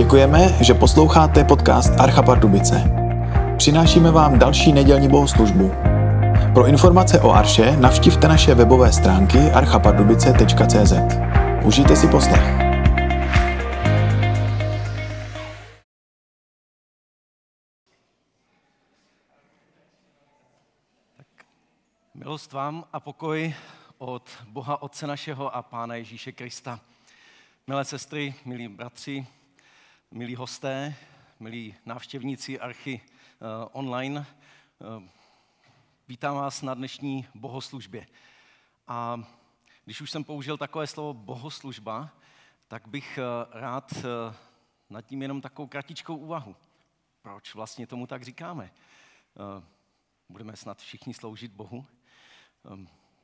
Děkujeme, že posloucháte podcast Archa Pardubice. Přinášíme vám další nedělní bohoslužbu. Pro informace o Arše navštivte naše webové stránky archapardubice.cz. Užijte si poslech. Milost vám a pokoj od Boha Otce našeho a Pána Ježíše Krista. Milé sestry, milí bratři, milí hosté, milí návštěvníci Archy uh, online, uh, vítám vás na dnešní bohoslužbě. A když už jsem použil takové slovo bohoslužba, tak bych uh, rád nad tím jenom takovou kratičkou úvahu. Proč vlastně tomu tak říkáme? Budeme snad všichni sloužit Bohu?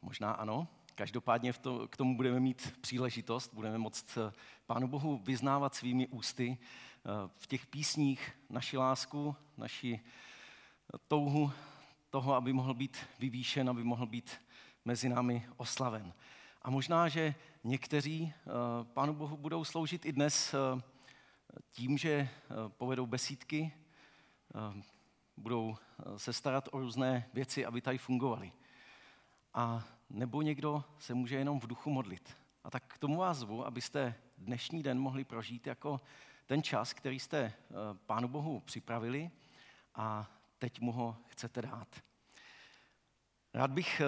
Možná ano, Každopádně v to, k tomu budeme mít příležitost, budeme moct eh, Pánu Bohu vyznávat svými ústy eh, v těch písních naši lásku, naši touhu toho, aby mohl být vyvýšen, aby mohl být mezi námi oslaven. A možná, že někteří eh, Pánu Bohu budou sloužit i dnes tím, že povedou besídky, budou se starat o různé věci, aby tady fungovaly. A nebo někdo se může jenom v duchu modlit. A tak k tomu vás zvu, abyste dnešní den mohli prožít jako ten čas, který jste eh, Pánu Bohu připravili a teď mu ho chcete dát. Rád bych eh,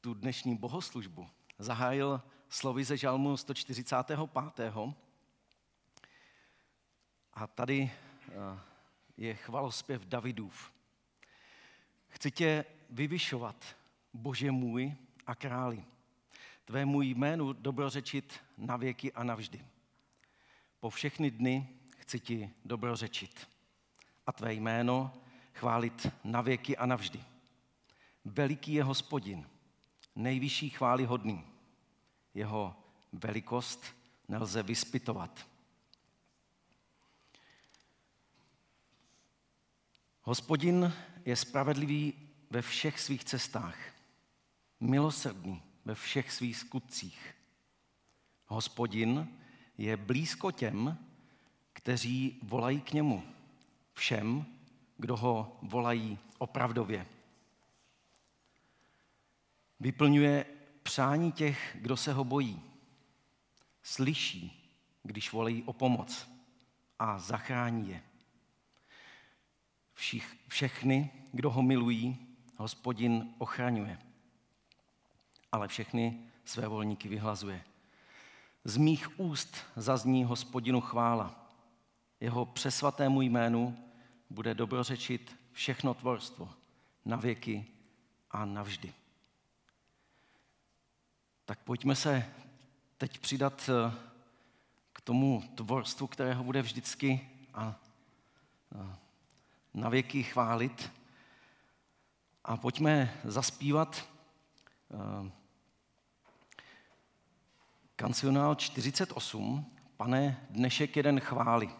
tu dnešní bohoslužbu zahájil slovy ze žalmu 145. A tady eh, je chvalospěv Davidův. Chci tě vyvyšovat, Bože můj a králi. Tvému jménu dobrořečit na věky a navždy. Po všechny dny chci ti dobrořečit a tvé jméno chválit na věky a navždy. Veliký je hospodin, nejvyšší chvály hodný. Jeho velikost nelze vyspytovat. Hospodin je spravedlivý ve všech svých cestách milosrdný ve všech svých skutcích. Hospodin je blízko těm, kteří volají k němu, všem, kdo ho volají opravdově. Vyplňuje přání těch, kdo se ho bojí. Slyší, když volají o pomoc a zachrání je. Všich, všechny, kdo ho milují, hospodin ochraňuje ale všechny své volníky vyhlazuje. Z mých úst zazní hospodinu chvála. Jeho přesvatému jménu bude dobrořečit všechno tvorstvo na věky a navždy. Tak pojďme se teď přidat eh, k tomu tvorstvu, kterého bude vždycky a eh, na věky chválit. A pojďme zaspívat eh, Kancionál 48, pane, dnešek jeden chvály.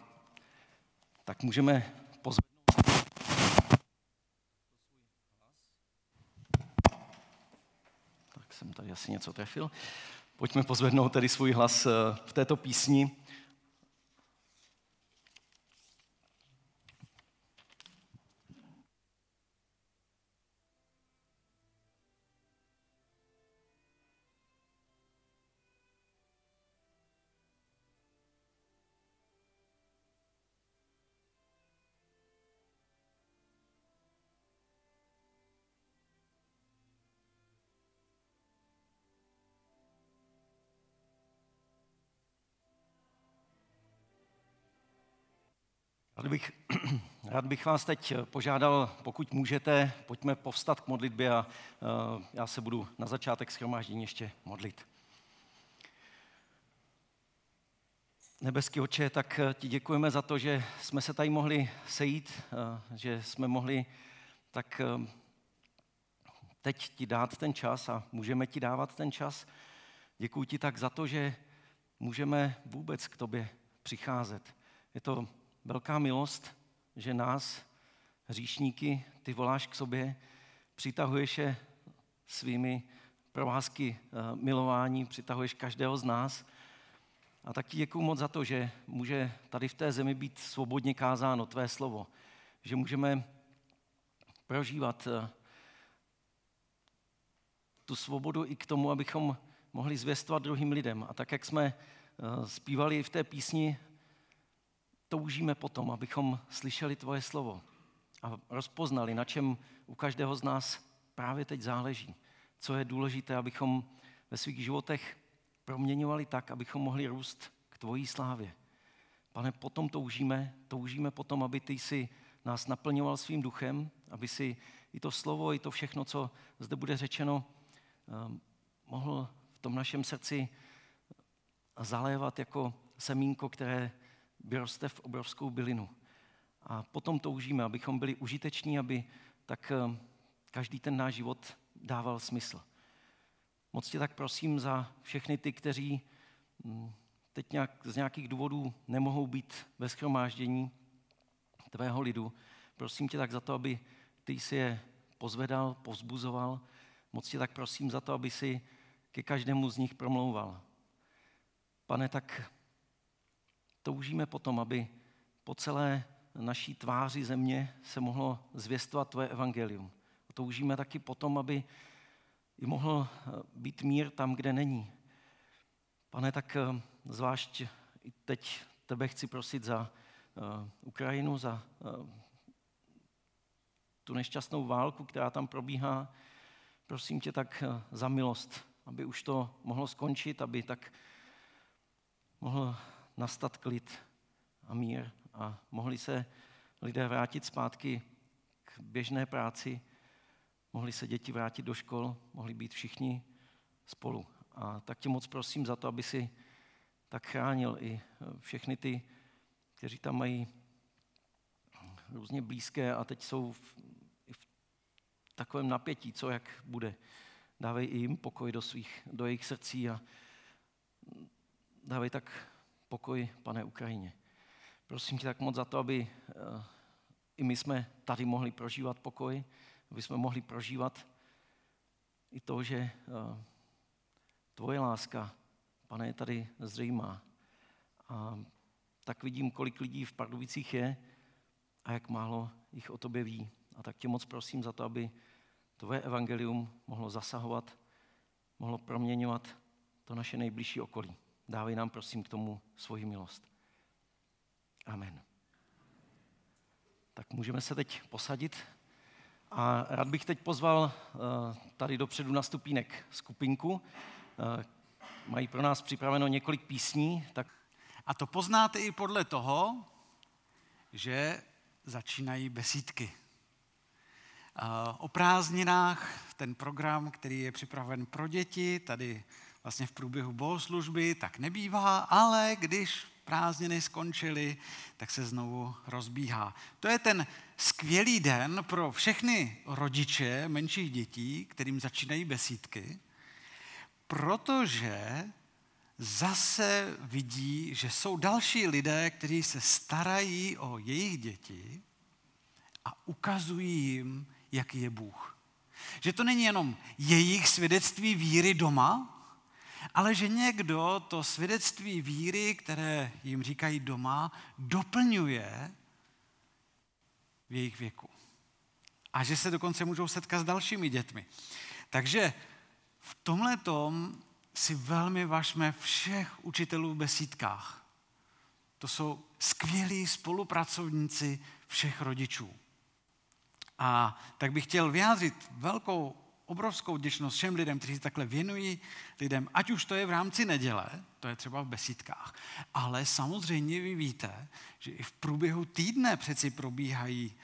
Tak můžeme pozvednout. Tak jsem tady asi něco trefil. Pojďme pozvednout tedy svůj hlas eh, v této písni. Bych, rád bych vás teď požádal, pokud můžete, pojďme povstat k modlitbě a uh, já se budu na začátek schromáždění ještě modlit. Nebeský oče, tak ti děkujeme za to, že jsme se tady mohli sejít, uh, že jsme mohli tak teď ti dát ten čas a můžeme ti dávat ten čas. Děkuji ti tak za to, že můžeme vůbec k tobě přicházet. Je to velká milost, že nás, hříšníky, ty voláš k sobě, přitahuješ je svými provázky eh, milování, přitahuješ každého z nás A taky děkuji moc za to, že může tady v té zemi být svobodně kázáno tvé slovo. Že můžeme prožívat eh, tu svobodu i k tomu, abychom mohli zvěstovat druhým lidem. A tak, jak jsme eh, zpívali v té písni, toužíme potom, abychom slyšeli tvoje slovo a rozpoznali, na čem u každého z nás právě teď záleží. Co je důležité, abychom ve svých životech proměňovali tak, abychom mohli růst k tvojí slávě. Pane, potom toužíme, toužíme potom, aby ty si nás naplňoval svým duchem, aby si i to slovo, i to všechno, co zde bude řečeno, ehm, mohl v tom našem srdci zalévat jako semínko, které vyroste v obrovskou bylinu. A potom toužíme, abychom byli užiteční, aby tak ehm, každý ten náš život dával smysl. Moc tě tak prosím za všechny ty, kteří hm, teď nějak, z nějakých důvodů nemohou být ve schromáždění tvého lidu. Prosím tě tak za to, aby ty si je pozvedal, pozbuzoval. Moc tě tak prosím za to, aby si ke každému z nich promlouval. Pane, tak toužíme potom, aby po celé naší tváři země se mohlo zvěstovat tvoje evangelium. Toužíme taky potom, aby i mohl eh, být mír tam, kde není. Pane, tak eh, zvlášť i teď tebe chci prosit za uh, Ukrajinu, za tu nešťastnou válku, která tam probíhá. Prosím tě tak za milost, aby už to mohlo skončit, aby tak mohl nastat klid a mír a mohli se lidé vrátit zpátky k běžné práci, mohli se děti vrátit do škol, mohli být všichni spolu. A tak tě moc prosím za to, aby si tak chránil i eh, všechny ty, kteří tam mají různě blízké a teď jsou v, v takovém napětí, co jak bude. Dávej jim pokoj do, svých, do jejich srdcí a dávej tak pokoj, pane Ukrajině. Prosím tě tak moc za to, aby uh, i my jsme tady mohli prožívat pokoj, aby jsme mohli prožívat i to, že uh, tvoje láska pane, je tady zřejmá. A tak vidím, kolik lidí v Pardubicích je a jak málo jich o tobě ví. A tak tě moc prosím za to, aby tvoje evangelium mohlo zasahovat, mohlo proměňovat to naše nejbližší okolí. Dávej nám prosím k tomu svoji milost. Amen. Tak můžeme se teď posadit. A rád bych teď pozval eh, tady dopředu na stupínek skupinku, eh, mají pro nás připraveno několik písní. Tak... A to poznáte i podle toho, že začínají besídky. O prázdninách ten program, který je připraven pro děti, tady vlastně v průběhu bohoslužby, tak nebývá, ale když prázdniny skončily, tak se znovu rozbíhá. To je ten skvělý den pro všechny rodiče menších dětí, kterým začínají besídky, protože zase vidí, že jsou další lidé, kteří se starají o jejich děti a ukazují jim, jaký je Bůh. Že to není jenom jejich svědectví víry doma, ale že někdo to svědectví víry, které jim říkají doma, doplňuje v jejich věku. A že se dokonce můžou setkat s dalšími dětmi. Takže v tomhle tom si velmi važme všech učitelů v besídkách. To jsou skvělí spolupracovníci všech rodičů. A tak bych chtěl vyjádřit velkou, obrovskou vděčnost všem lidem, kteří se takhle věnují lidem, ať už to je v rámci neděle, to je třeba v besídkách, ale samozřejmě vy víte, že i v průběhu týdne přeci probíhají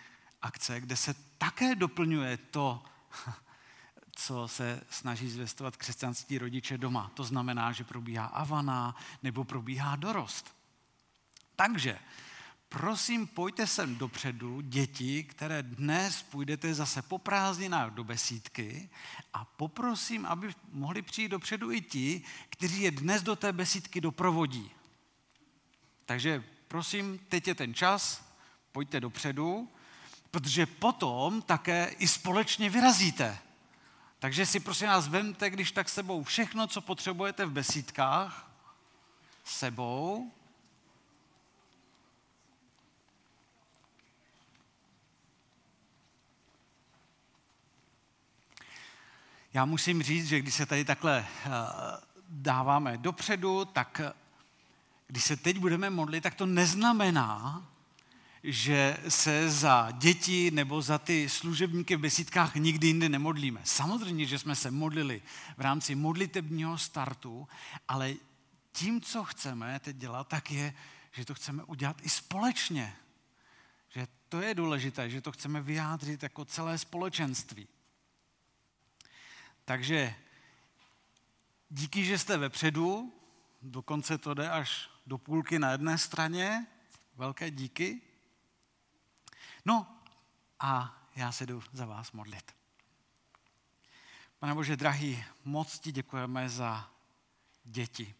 akce, kde se také doplňuje to, co se snaží zvěstovat křesťanský rodiče doma. To znamená, že probíhá avana nebo probíhá dorost. Takže prosím, pojďte sem dopředu, děti, které dnes půjdete zase po prázdninách do besídky a poprosím, aby mohli přijít dopředu i ti, kteří je dnes do té besídky doprovodí. Takže prosím, teď je ten čas, pojďte dopředu, protože potom také i společně vyrazíte. Takže si prosím nás vemte, když tak sebou všechno, co potřebujete v besídkách sebou. Já musím říct, že když se tady takhle eh, dáváme dopředu, tak eh, když se teď budeme modlit, tak to neznamená, že se za děti nebo za ty služebníky v besídkách nikdy jinde nemodlíme. Samozřejmě, že jsme se modlili v rámci modlitebního startu, ale tím, co chceme teď dělat, tak je, že to chceme udělat i společně. Že to je důležité, že to chceme vyjádřit jako celé společenství. Takže díky, že jste vepředu, dokonce to jde až do půlky na jedné straně, velké díky. No a já se jdu za vás modlit. Pane Bože, drahý, moc ti děkujeme za děti.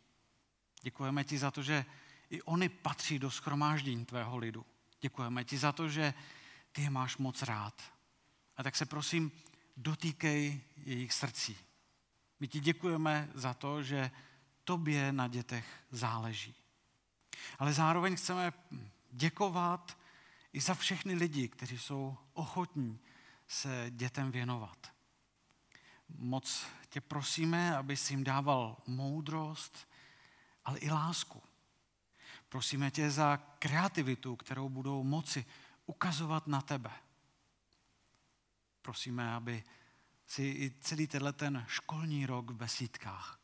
Děkujeme ti za to, že i oni patří do schromáždění tvého lidu. Děkujeme ti za to, že ty je máš moc rád. A tak se prosím, dotýkej jejich srdcí. My ti děkujeme za to, že tobě na dětech záleží. Ale zároveň chceme děkovat i za všechny lidi, kteří jsou ochotní se dětem věnovat. Moc tě prosíme, abys jim dával moudrost, ale i lásku. Prosíme tě za kreativitu, kterou budou moci ukazovat na tebe. Prosíme, aby si i celý tenhle ten školní rok v besídkách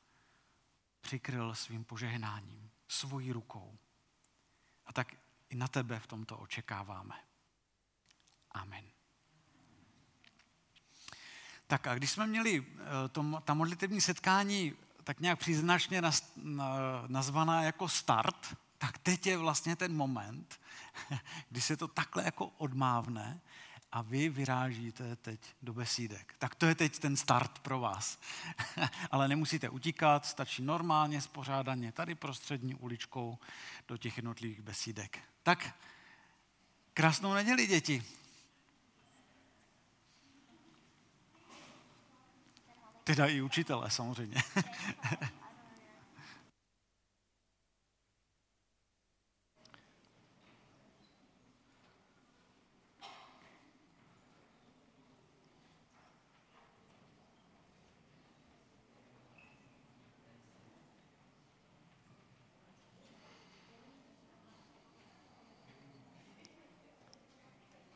přikryl svým požehnáním, svojí rukou. A tak i na tebe v tomto očekáváme. Amen. Tak a když jsme měli eh, to, ta modlitevní setkání tak nějak příznačně nazvaná jako start, tak teď je vlastně ten moment, kdy se to takhle jako odmávne a vy vyrážíte teď do besídek. Tak to je teď ten start pro vás. Ale nemusíte utíkat, stačí normálně, spořádaně, tady prostřední uličkou do těch jednotlivých besídek. Tak krásnou neděli, děti. Teda i učitelé samozřejmě.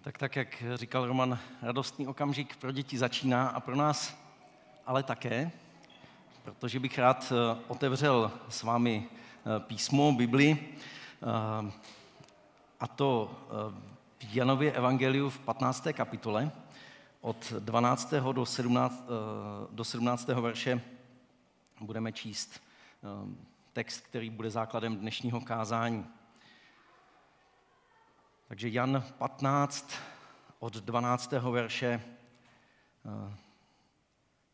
Tak tak, jak říkal Roman, radostný okamžik pro děti začíná a pro nás ale také, protože bych rád eh, otevřel s vámi eh, písmo, Bibli, eh, a to v Janově evangeliu v 15. kapitole od 12. do 17. do 17. verše budeme číst text, který bude základem dnešního kázání. Takže Jan 15 od 12. verše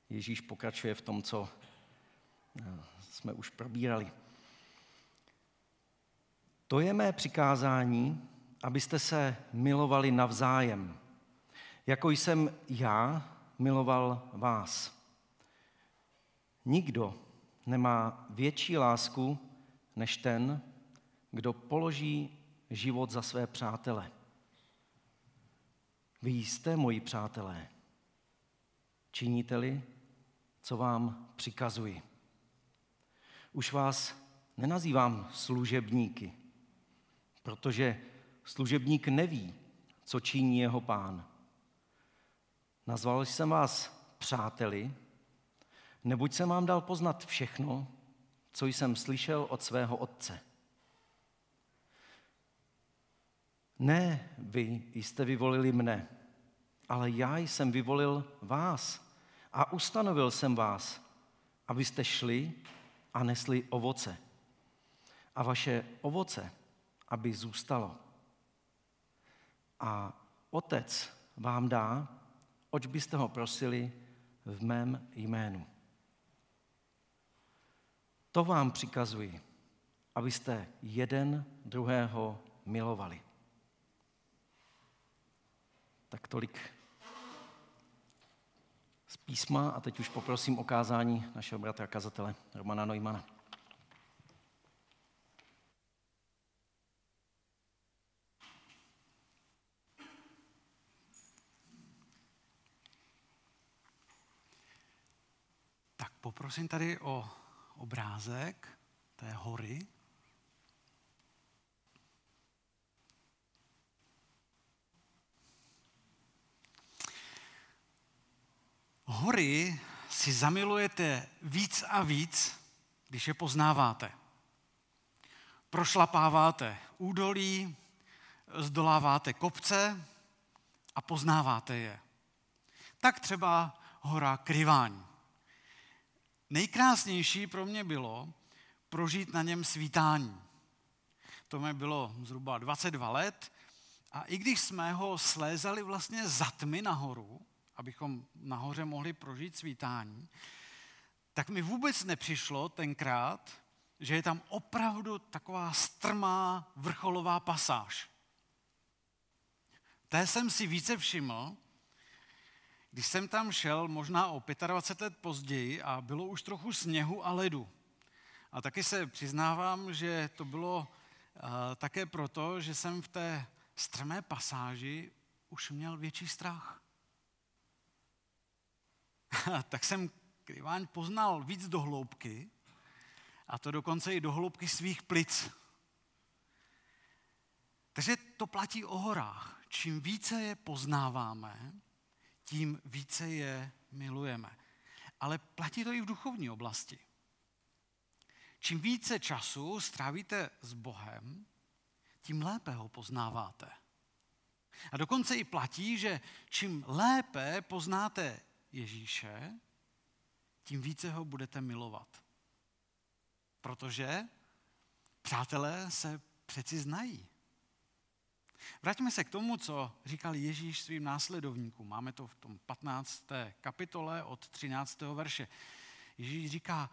Ježíš pokračuje v tom, co jsme už probírali. To je mé přikázání, abyste se milovali navzájem, jako jsem já miloval vás. Nikdo nemá větší lásku než ten, kdo položí život za své přátele. Vy jste moji přátelé. Činíte-li, co vám přikazuji. Už vás nenazývám služebníky, protože služebník neví, co činí jeho pán. Nazval jsem vás přáteli, neboť jsem vám dal poznat všechno, co jsem slyšel od svého otce. Ne, vy jste vyvolili mne, ale já jsem vyvolil vás a ustanovil jsem vás, abyste šli a nesli ovoce. A vaše ovoce, aby zůstalo. A otec vám dá, oč byste ho prosili v mém jménu. To vám přikazuji, abyste jeden druhého milovali. Tak tolik z písma a teď už poprosím o kázání našeho bratra kazatele Romana Neumana. Tak poprosím tady o obrázek té hory, Hory si zamilujete víc a víc, když je poznáváte. Prošlapáváte údolí, zdoláváte kopce a poznáváte je. Tak třeba hora Kryváň. Nejkrásnější pro mě bylo prožít na něm svítání. To mi bylo zhruba 22 let a i když jsme ho slézali vlastně za tmy nahoru, abychom nahoře mohli prožít svítání, tak mi vůbec nepřišlo tenkrát, že je tam opravdu taková strmá vrcholová pasáž. Té jsem si více všiml, když jsem tam šel možná o 25 let později a bylo už trochu sněhu a ledu. A taky se přiznávám, že to bylo uh, také proto, že jsem v té strmé pasáži už měl větší strach. tak jsem Kryváň poznal víc do hloubky, a to dokonce i do hloubky svých plic. Takže to platí o horách. Čím více je poznáváme, tím více je milujeme. Ale platí to i v duchovní oblasti. Čím více času strávíte s Bohem, tím lépe ho poznáváte. A dokonce i platí, že čím lépe poznáte Ježíše, tím více ho budete milovat. Protože přátelé se přeci znají. Vraťme se k tomu, co říkal Ježíš svým následovníkům. Máme to v tom 15. kapitole od 13. verše. Ježíš říká,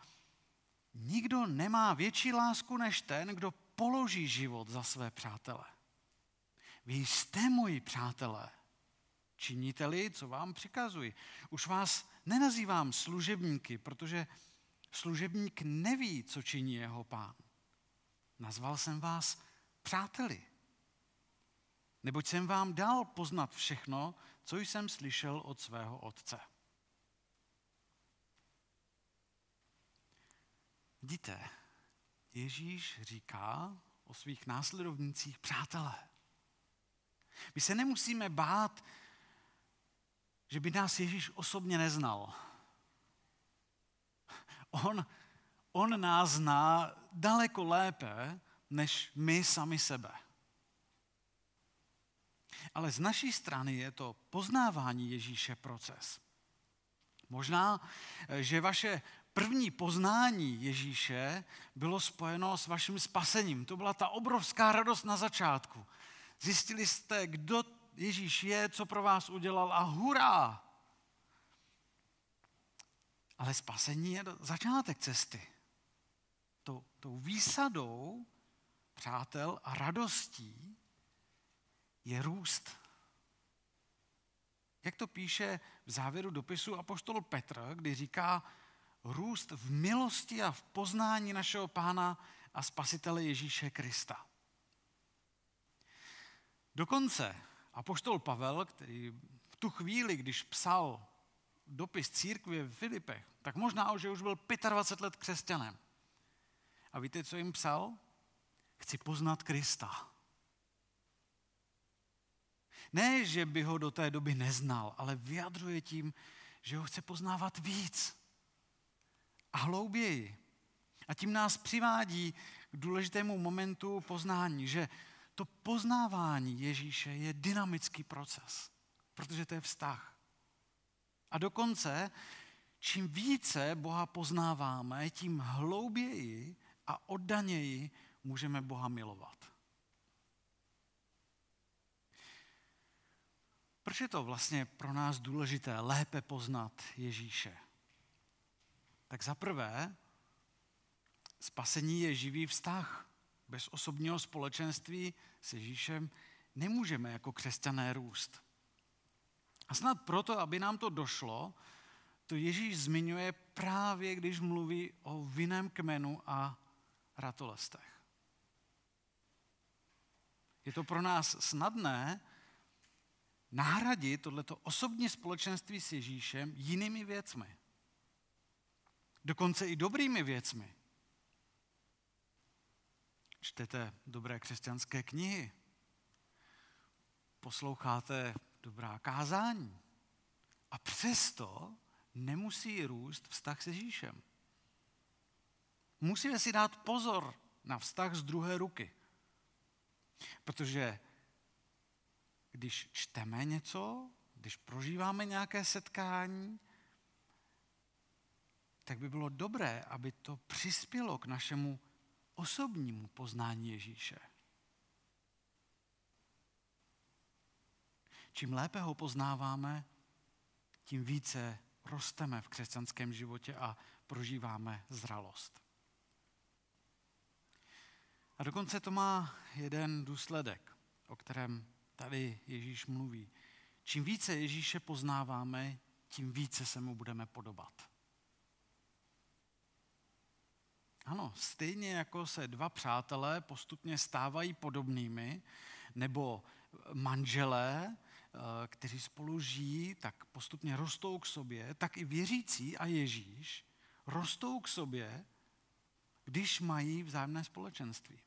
nikdo nemá větší lásku než ten, kdo položí život za své přátele. Vy jste moji přátelé. Činíte-li, co vám přikazuji. Už vás nenazývám služebníky, protože služebník neví, co činí jeho pán. Nazval jsem vás přáteli. Neboť jsem vám dal poznat všechno, co jsem slyšel od svého otce. Vidíte, Ježíš říká o svých následovnících přátelé. My se nemusíme bát, že by nás Ježíš osobně neznal. On, on nás zná daleko lépe, než my sami sebe. Ale z naší strany je to poznávání Ježíše proces. Možná, že vaše první poznání Ježíše bylo spojeno s vaším spasením. To byla ta obrovská radost na začátku. Zjistili jste, kdo Ježíš je, co pro vás udělal a hurá! Ale spasení je začátek cesty. Tou, tou výsadou přátel a radostí je růst. Jak to píše v závěru dopisu apoštol Petr, kdy říká růst v milosti a v poznání našeho pána a spasitele Ježíše Krista. Dokonce apoštol Pavel, který v tu chvíli, když psal dopis církvě v Filipech, tak možná, že už byl 25 let křesťanem. A víte, co jim psal? Chci poznat Krista. Ne, že by ho do té doby neznal, ale vyjadřuje tím, že ho chce poznávat víc a hlouběji. A tím nás přivádí k důležitému momentu poznání, že to poznávání Ježíše je dynamický proces, protože to je vztah. A dokonce, čím více Boha poznáváme, tím hlouběji a oddaněji můžeme Boha milovat. Proč je to vlastně pro nás důležité lépe poznat Ježíše? Tak za prvé, spasení je živý vztah. Bez osobního společenství s Ježíšem nemůžeme jako křesťané růst. A snad proto, aby nám to došlo, to Ježíš zmiňuje právě, když mluví o vinném kmenu a ratolestech. Je to pro nás snadné nahradit tohleto osobní společenství s Ježíšem jinými věcmi. Dokonce i dobrými věcmi. Čtete dobré křesťanské knihy. Posloucháte dobrá kázání. A přesto nemusí růst vztah se Ježíšem. Musíme si dát pozor na vztah z druhé ruky. Protože když čteme něco, když prožíváme nějaké setkání, tak by bylo dobré, aby to přispělo k našemu osobnímu poznání Ježíše. Čím lépe ho poznáváme, tím více rosteme v křesťanském životě a prožíváme zralost. A dokonce to má jeden důsledek, o kterém tady Ježíš mluví. Čím více Ježíše poznáváme, tím více se mu budeme podobat. Ano, stejně jako se dva přátelé postupně stávají podobnými, nebo manželé, eh, kteří spolu žijí, tak postupně rostou k sobě, tak i věřící a Ježíš rostou k sobě, když mají vzájemné společenství.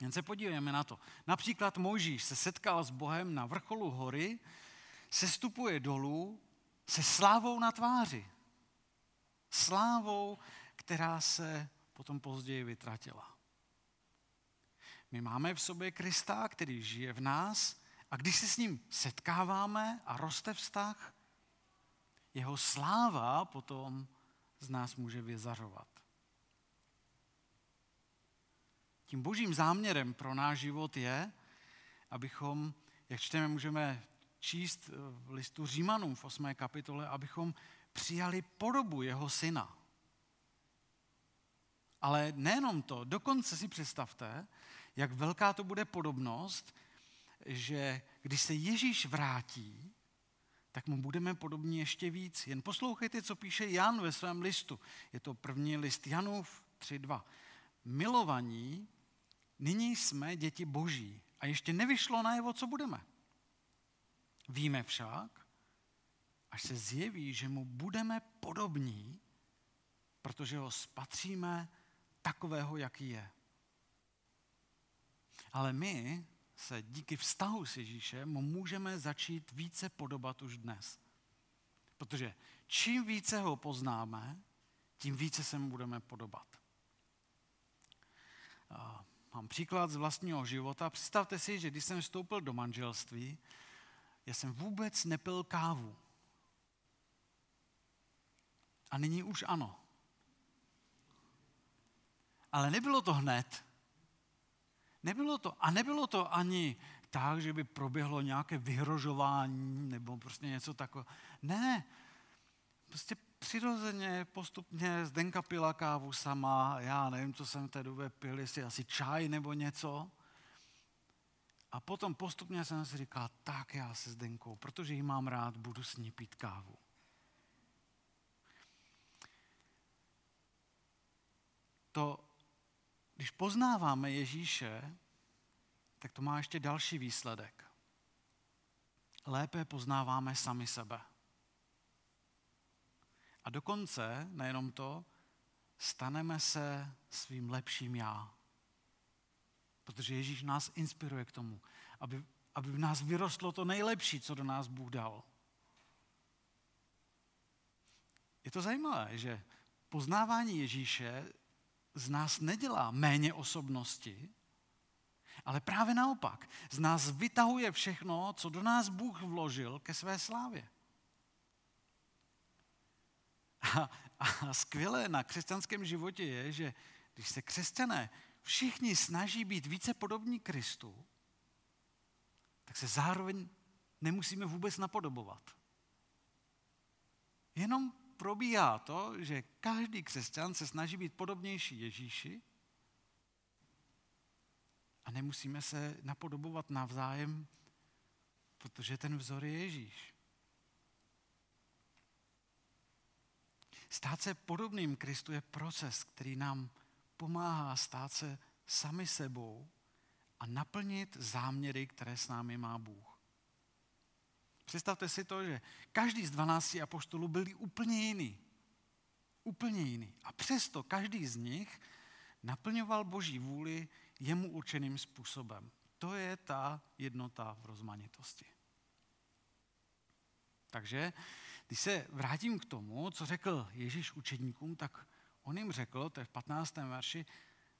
Jen se podívejme na to. Například Mojžíš se setkal s Bohem na vrcholu hory, sestupuje dolů se slávou na tváři. Slávou, která se potom později vytratila. My máme v sobě Krista, který žije v nás a když se s ním setkáváme a roste vztah, jeho sláva potom z nás může vyzařovat. Tím božím záměrem pro náš život je, abychom, jak čteme, můžeme číst v listu Římanům v 8. kapitole, abychom přijali podobu jeho syna. Ale nejenom to, dokonce si představte, jak velká to bude podobnost, že když se Ježíš vrátí, tak mu budeme podobní ještě víc. Jen poslouchejte, co píše Jan ve svém listu. Je to první list Janův 3.2. Milovaní, nyní jsme děti boží a ještě nevyšlo najevo, co budeme. Víme však, až se zjeví, že mu budeme podobní, protože ho spatříme takového, jaký je. Ale my se díky vztahu s Ježíšem můžeme začít více podobat už dnes. Protože čím více ho poznáme, tím více se mu budeme podobat. Mám příklad z vlastního života. Představte si, že když jsem vstoupil do manželství, já jsem vůbec nepil kávu. A nyní už ano. Ale nebylo to hned. Nebylo to. A nebylo to ani tak, že by proběhlo nějaké vyhrožování nebo prostě něco takového. Ne. Prostě přirozeně, postupně Zdenka pila kávu sama, já nevím, co jsem v té době pil, jestli asi čaj nebo něco. A potom postupně jsem si říkal, tak já se Zdenkou, protože ji mám rád, budu s ní pít kávu. To když poznáváme Ježíše, tak to má ještě další výsledek. Lépe poznáváme sami sebe. A dokonce, nejenom to, staneme se svým lepším já. Protože Ježíš nás inspiruje k tomu, aby, aby v nás vyrostlo to nejlepší, co do nás Bůh dal. Je to zajímavé, že poznávání Ježíše z nás nedělá méně osobnosti, ale právě naopak, z nás vytahuje všechno, co do nás Bůh vložil ke své slávě. A, a skvělé na křesťanském životě je, že když se křesťané všichni snaží být více podobní Kristu, tak se zároveň nemusíme vůbec napodobovat. Jenom probíhá to, že každý křesťan se snaží být podobnější Ježíši a nemusíme se napodobovat navzájem, protože ten vzor je Ježíš. Stát se podobným Kristu je proces, který nám pomáhá stát se sami sebou a naplnit záměry, které s námi má Bůh. Představte si to, že každý z 12 apoštolů byl úplně jiný. Úplně jiný. A přesto každý z nich naplňoval Boží vůli jemu určeným způsobem. To je ta jednota v rozmanitosti. Takže, když se vrátím k tomu, co řekl Ježíš učedníkům, tak on jim řekl, to je v 15. verši,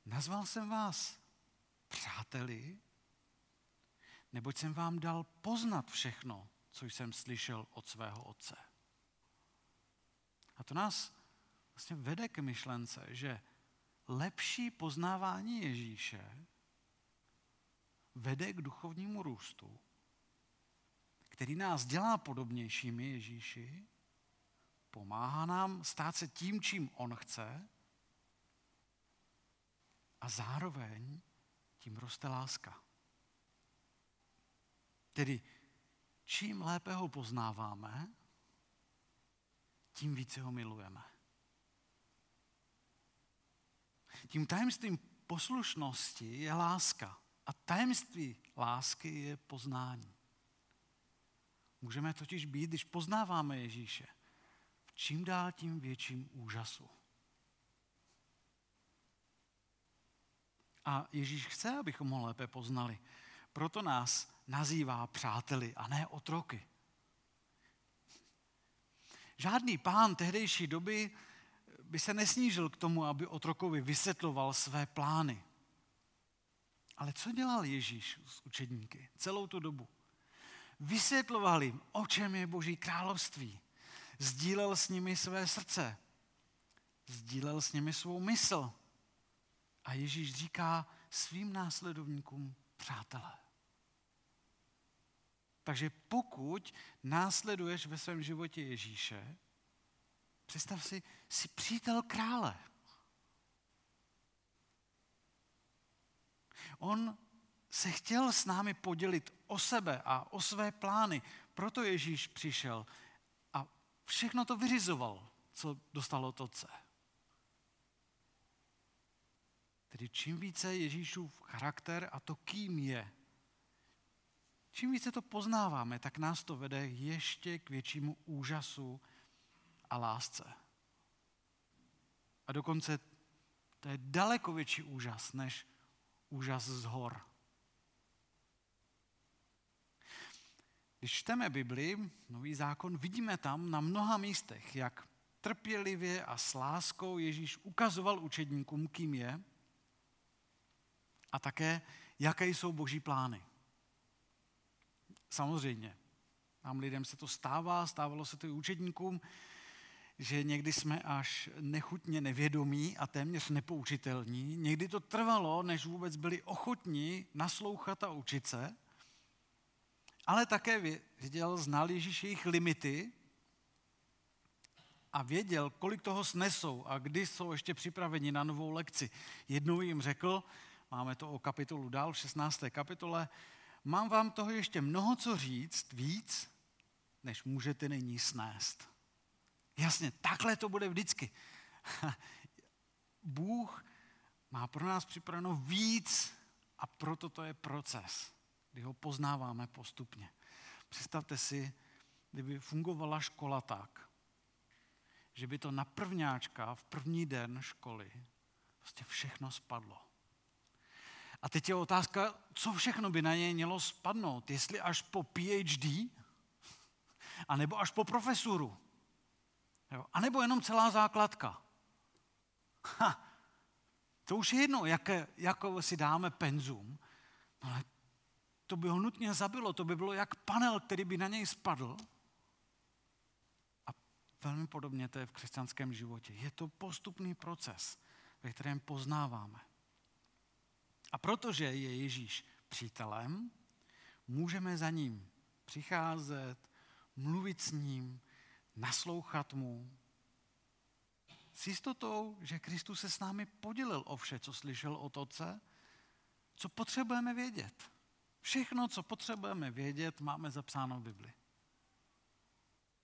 nazval jsem vás přáteli, neboť jsem vám dal poznat všechno, co jsem slyšel od svého otce. A to nás vlastně vede k myšlence, že lepší poznávání Ježíše vede k duchovnímu růstu, který nás dělá podobnějšími Ježíši, pomáhá nám stát se tím, čím On chce a zároveň tím roste láska. Tedy čím lépe ho poznáváme, tím více ho milujeme. Tím tajemstvím poslušnosti je láska. A tajemství lásky je poznání. Můžeme totiž být, když poznáváme Ježíše, v čím dál tím větším úžasu. A Ježíš chce, abychom ho lépe poznali. Proto nás nazývá přáteli a ne otroky. Žádný pán tehdejší doby by se nesnížil k tomu, aby otrokovi vysvětloval své plány. Ale co dělal Ježíš s učedníky celou tu dobu? Vysvětloval jim, o čem je Boží království. Sdílel s nimi své srdce. Sdílel s nimi svou mysl. A Ježíš říká svým následovníkům přátelé. Takže pokud následuješ ve svém životě Ježíše, představ si, jsi přítel krále. On se chtěl s námi podělit o sebe a o své plány. Proto Ježíš přišel a všechno to vyřizoval, co dostalo to C. Tedy čím více Ježíšův charakter a to, kým je, čím více to poznáváme, tak nás to vede ještě k většímu úžasu a lásce. A dokonce to je daleko větší úžas, než úžas z hor. Když čteme Bibli, Nový zákon, vidíme tam na mnoha místech, jak trpělivě a s láskou Ježíš ukazoval učedníkům, kým je a také, jaké jsou boží plány. Samozřejmě, nám lidem se to stává, stávalo se to i učedníkům, že někdy jsme až nechutně nevědomí a téměř nepoučitelní. Někdy to trvalo, než vůbec byli ochotní naslouchat a učit se. Ale také věděl, znal Ježíš jejich limity a věděl, kolik toho snesou a kdy jsou ještě připraveni na novou lekci. Jednou jim řekl, máme to o kapitolu dál, v 16. kapitole, mám vám toho ještě mnoho co říct, víc, než můžete nyní snést. Jasně, takhle to bude vždycky. Bůh má pro nás připraveno víc a proto to je proces, kdy ho poznáváme postupně. Představte si, kdyby fungovala škola tak, že by to na prvňáčka v první den školy prostě všechno spadlo. A teď je otázka, co všechno by na něj mělo spadnout. Jestli až po PhD, anebo až po profesuru. Jo? A nebo jenom celá základka. Ha, to už je jedno, jaké, jakou si dáme penzum, ale to by ho nutně zabilo, to by bylo jak panel, který by na něj spadl. A velmi podobně to je v křesťanském životě. Je to postupný proces, ve kterém poznáváme. A protože je Ježíš přítelem, můžeme za ním přicházet, mluvit s ním, naslouchat mu. S jistotou, že Kristus se s námi podělil o vše, co slyšel od Otce, co potřebujeme vědět. Všechno, co potřebujeme vědět, máme zapsáno v Bibli.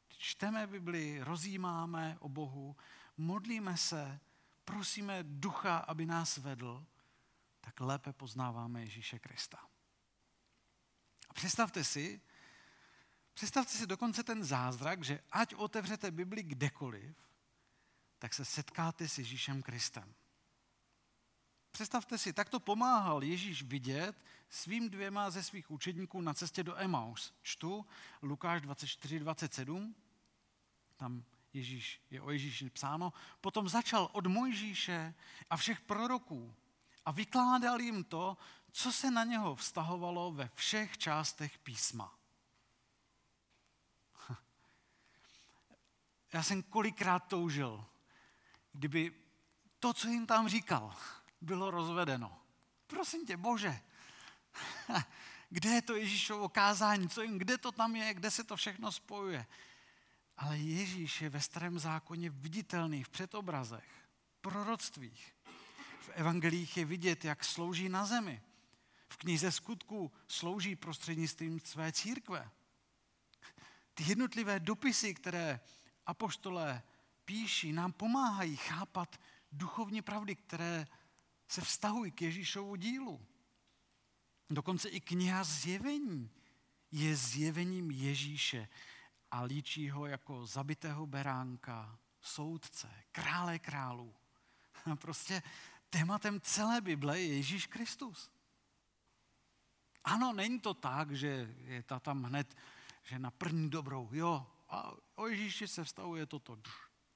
Čteme Bibli, rozjímáme o Bohu, modlíme se, prosíme ducha, aby nás vedl, tak lépe poznáváme Ježíše Krista. A představte si, Představte si dokonce ten zázrak, že ať otevřete Bibli kdekoliv, tak se setkáte s Ježíšem Kristem. Představte si, tak to pomáhal Ježíš vidět svým dvěma ze svých učedníků na cestě do Emaus. Čtu Lukáš 24, 27, tam Ježíš, je o Ježíši psáno, potom začal od Mojžíše a všech proroků a vykládal jim to, co se na něho vztahovalo ve všech částech písma. Já jsem kolikrát toužil, kdyby to, co jim tam říkal, bylo rozvedeno. Prosím tě, Bože, kde je to Ježíšovo kázání, co jim, kde to tam je, kde se to všechno spojuje. Ale Ježíš je ve starém zákoně viditelný v předobrazech, proroctvích. V evangelích je vidět, jak slouží na zemi. V knize skutků slouží prostřednictvím své církve. Ty jednotlivé dopisy, které apoštolé píší, nám pomáhají chápat duchovní pravdy, které se vztahují k Ježíšovu dílu. Dokonce i kniha zjevení je zjevením Ježíše a líčí ho jako zabitého beránka, soudce, krále králů. Prostě tématem celé Bible je Ježíš Kristus. Ano, není to tak, že je ta tam hned, že na první dobrou, jo, a o Ježíši se vztahuje toto.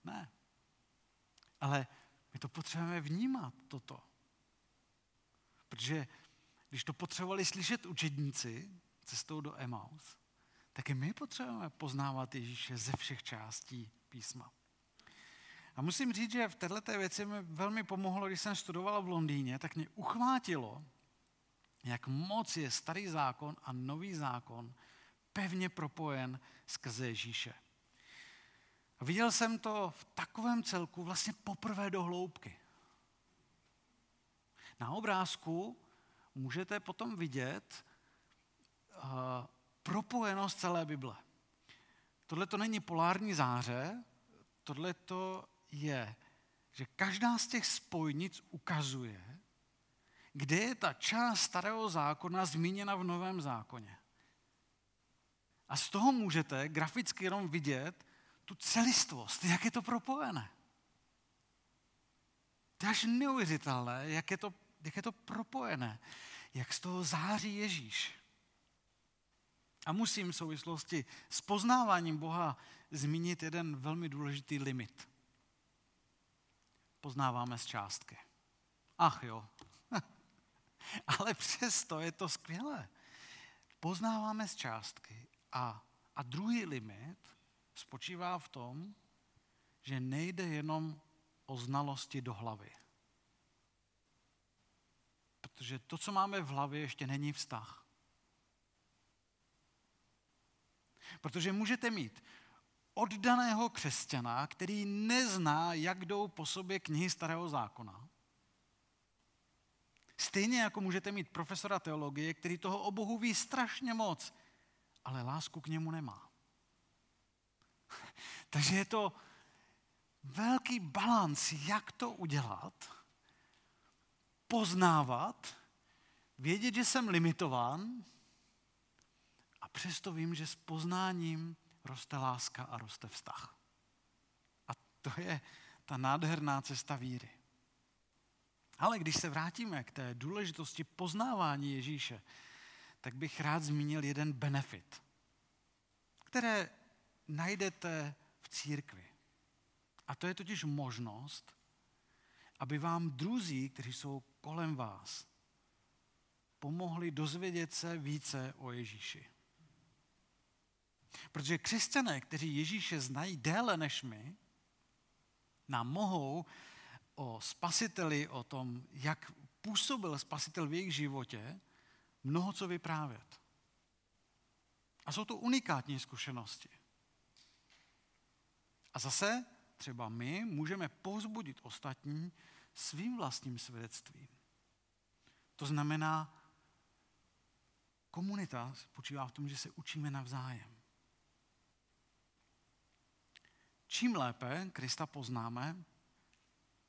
Ne. Ale my to potřebujeme vnímat, toto. Protože když to potřebovali slyšet učedníci cestou do Emaus, tak i my potřebujeme poznávat Ježíše ze všech částí písma. A musím říct, že v této věci mi velmi pomohlo, když jsem studoval v Londýně, tak mě uchvátilo, jak moc je starý zákon a nový zákon pevně propojen skrze Ježíše. A viděl jsem to v takovém celku vlastně poprvé do hloubky. Na obrázku můžete potom vidět uh, propojenost celé Bible. Tohle to není polární záře, tohle to je, že každá z těch spojnic ukazuje, kde je ta část starého zákona zmíněna v novém zákoně. A z toho můžete graficky jenom vidět tu celistvost, jak je to propojené. To je až neuvěřitelné, jak je to, jak je to propojené, jak z toho září Ježíš. A musím v souvislosti s poznáváním Boha zmínit jeden velmi důležitý limit. Poznáváme z částky. Ach jo. Ale přesto je to skvělé. Poznáváme z částky a, a druhý limit spočívá v tom, že nejde jenom o znalosti do hlavy. Protože to, co máme v hlavě, ještě není vztah. Protože můžete mít oddaného křesťana, který nezná, jak jdou po sobě knihy Starého zákona. Stejně jako můžete mít profesora teologie, který toho o Bohu ví strašně moc, ale lásku k němu nemá. Takže je to velký balans, jak to udělat, poznávat, vědět, že jsem limitován a přesto vím, že s poznáním roste láska a roste vztah. A to je ta nádherná cesta víry. Ale když se vrátíme k té důležitosti poznávání Ježíše, tak bych rád zmínil jeden benefit, které najdete v církvi. A to je totiž možnost, aby vám druzí, kteří jsou kolem vás, pomohli dozvědět se více o Ježíši. Protože křesťané, kteří Ježíše znají déle než my, nám mohou o spasiteli, o tom, jak působil spasitel v jejich životě, mnoho co vyprávět. A jsou to unikátní zkušenosti. A zase třeba my můžeme povzbudit ostatní svým vlastním svědectvím. To znamená, komunita spočívá v tom, že se učíme navzájem. Čím lépe Krista poznáme,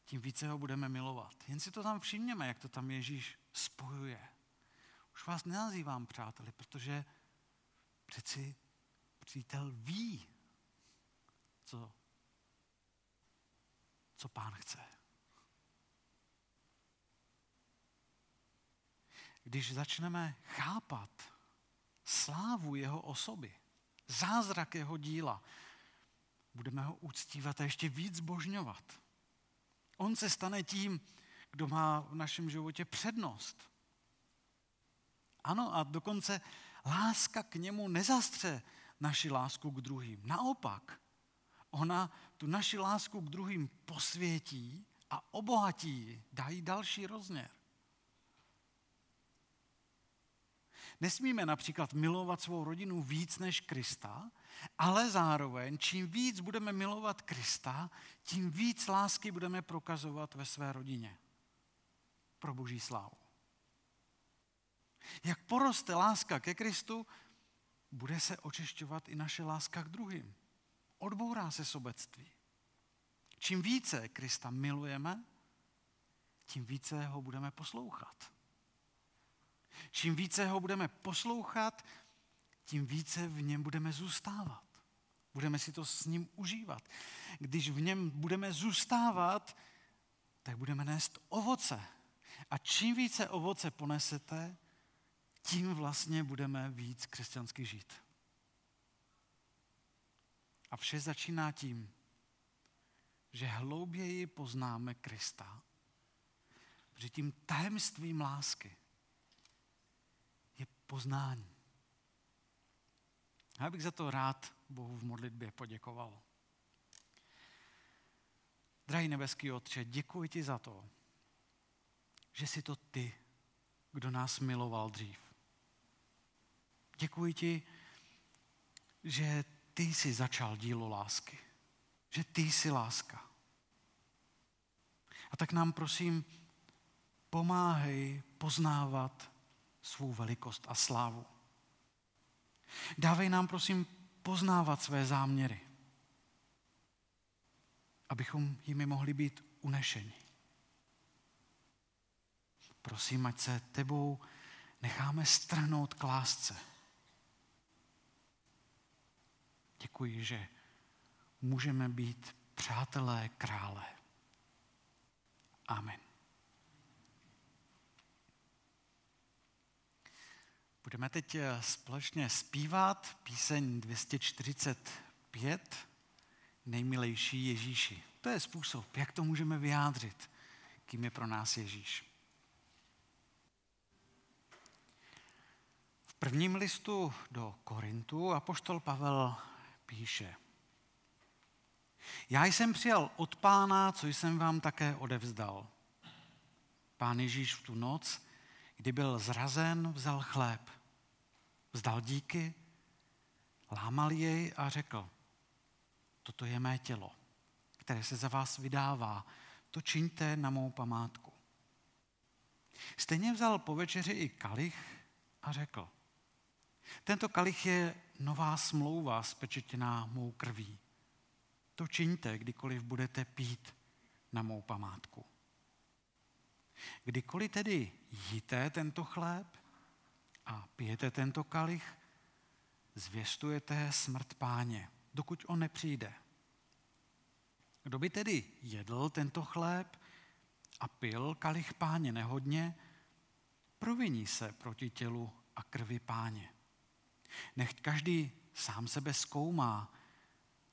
tím více ho budeme milovat. Jen si to tam všimněme, jak to tam Ježíš spojuje. Už vás nenazývám přáteli, protože přeci přítel ví, co, co pán chce. Když začneme chápat slávu jeho osoby, zázrak jeho díla, budeme ho uctívat a ještě víc zbožňovat. On se stane tím, kdo má v našem životě přednost. Ano, a dokonce láska k němu nezastře naši lásku k druhým. Naopak, ona tu naši lásku k druhým posvětí a obohatí, dají další rozměr. Nesmíme například milovat svou rodinu víc než Krista, ale zároveň, čím víc budeme milovat Krista, tím víc lásky budeme prokazovat ve své rodině. Pro boží slávu. Jak poroste láska ke Kristu, bude se očišťovat i naše láska k druhým. Odbourá se sobectví. Čím více Krista milujeme, tím více ho budeme poslouchat. Čím více ho budeme poslouchat, tím více v něm budeme zůstávat. Budeme si to s ním užívat. Když v něm budeme zůstávat, tak budeme nést ovoce. A čím více ovoce ponesete, tím vlastně budeme víc křesťansky žít. A vše začíná tím, že hlouběji poznáme Krista, že tím tajemstvím lásky poznání. Já bych za to rád Bohu v modlitbě poděkoval. Drahý nebeský Otče, děkuji ti za to, že jsi to ty, kdo nás miloval dřív. Děkuji ti, že ty jsi začal dílo lásky. Že ty jsi láska. A tak nám prosím, pomáhej poznávat svou velikost a slávu. Dávej nám, prosím, poznávat své záměry, abychom jimi mohli být unešeni. Prosím, ať se tebou necháme strhnout k lásce. Děkuji, že můžeme být přátelé krále. Amen. Budeme teď eh, společně zpívat píseň 245, nejmilejší Ježíši. To je způsob, jak to můžeme vyjádřit, kým je pro nás Ježíš. V prvním listu do Korintu apoštol Pavel píše. Já jsem přijal od pána, co jsem vám také odevzdal. Pán Ježíš v tu noc, kdy byl zrazen, vzal chléb vzdal díky, lámal jej a řekl, toto je mé tělo, které se za vás vydává, to čiňte na mou památku. Stejně vzal po večeři i kalich a řekl, tento kalich je nová smlouva spečetěná mou krví. To čiňte, kdykoliv budete pít na mou památku. Kdykoliv tedy jíte tento chléb a pijete tento kalich, zvěstujete smrt páně, dokud on nepřijde. Kdo by tedy jedl tento chléb a pil kalich páně nehodně, proviní se proti tělu a krvi páně. Nechť každý sám sebe zkoumá,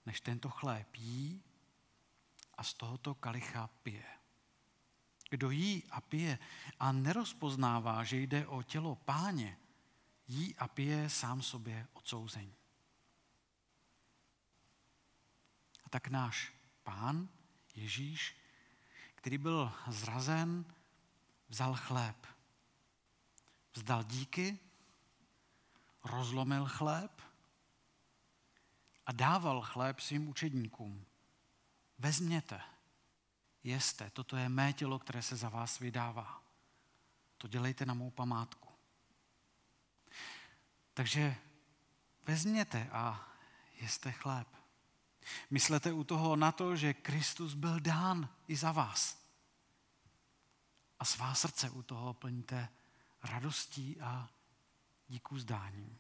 než tento chléb jí a z tohoto kalicha pije. Kdo jí a pije a nerozpoznává, že jde o tělo páně, jí a pije sám sobě odsouzení. A tak náš pán Ježíš, který byl zrazen, vzal chléb, vzdal díky, rozlomil chléb a dával chléb svým učedníkům. Vezměte, jeste, toto je mé tělo, které se za vás vydává. To dělejte na mou památku. Takže vezměte a jeste chléb. Myslete u toho na to, že Kristus byl dán i za vás. A svá srdce u toho plníte radostí a díku zdáním.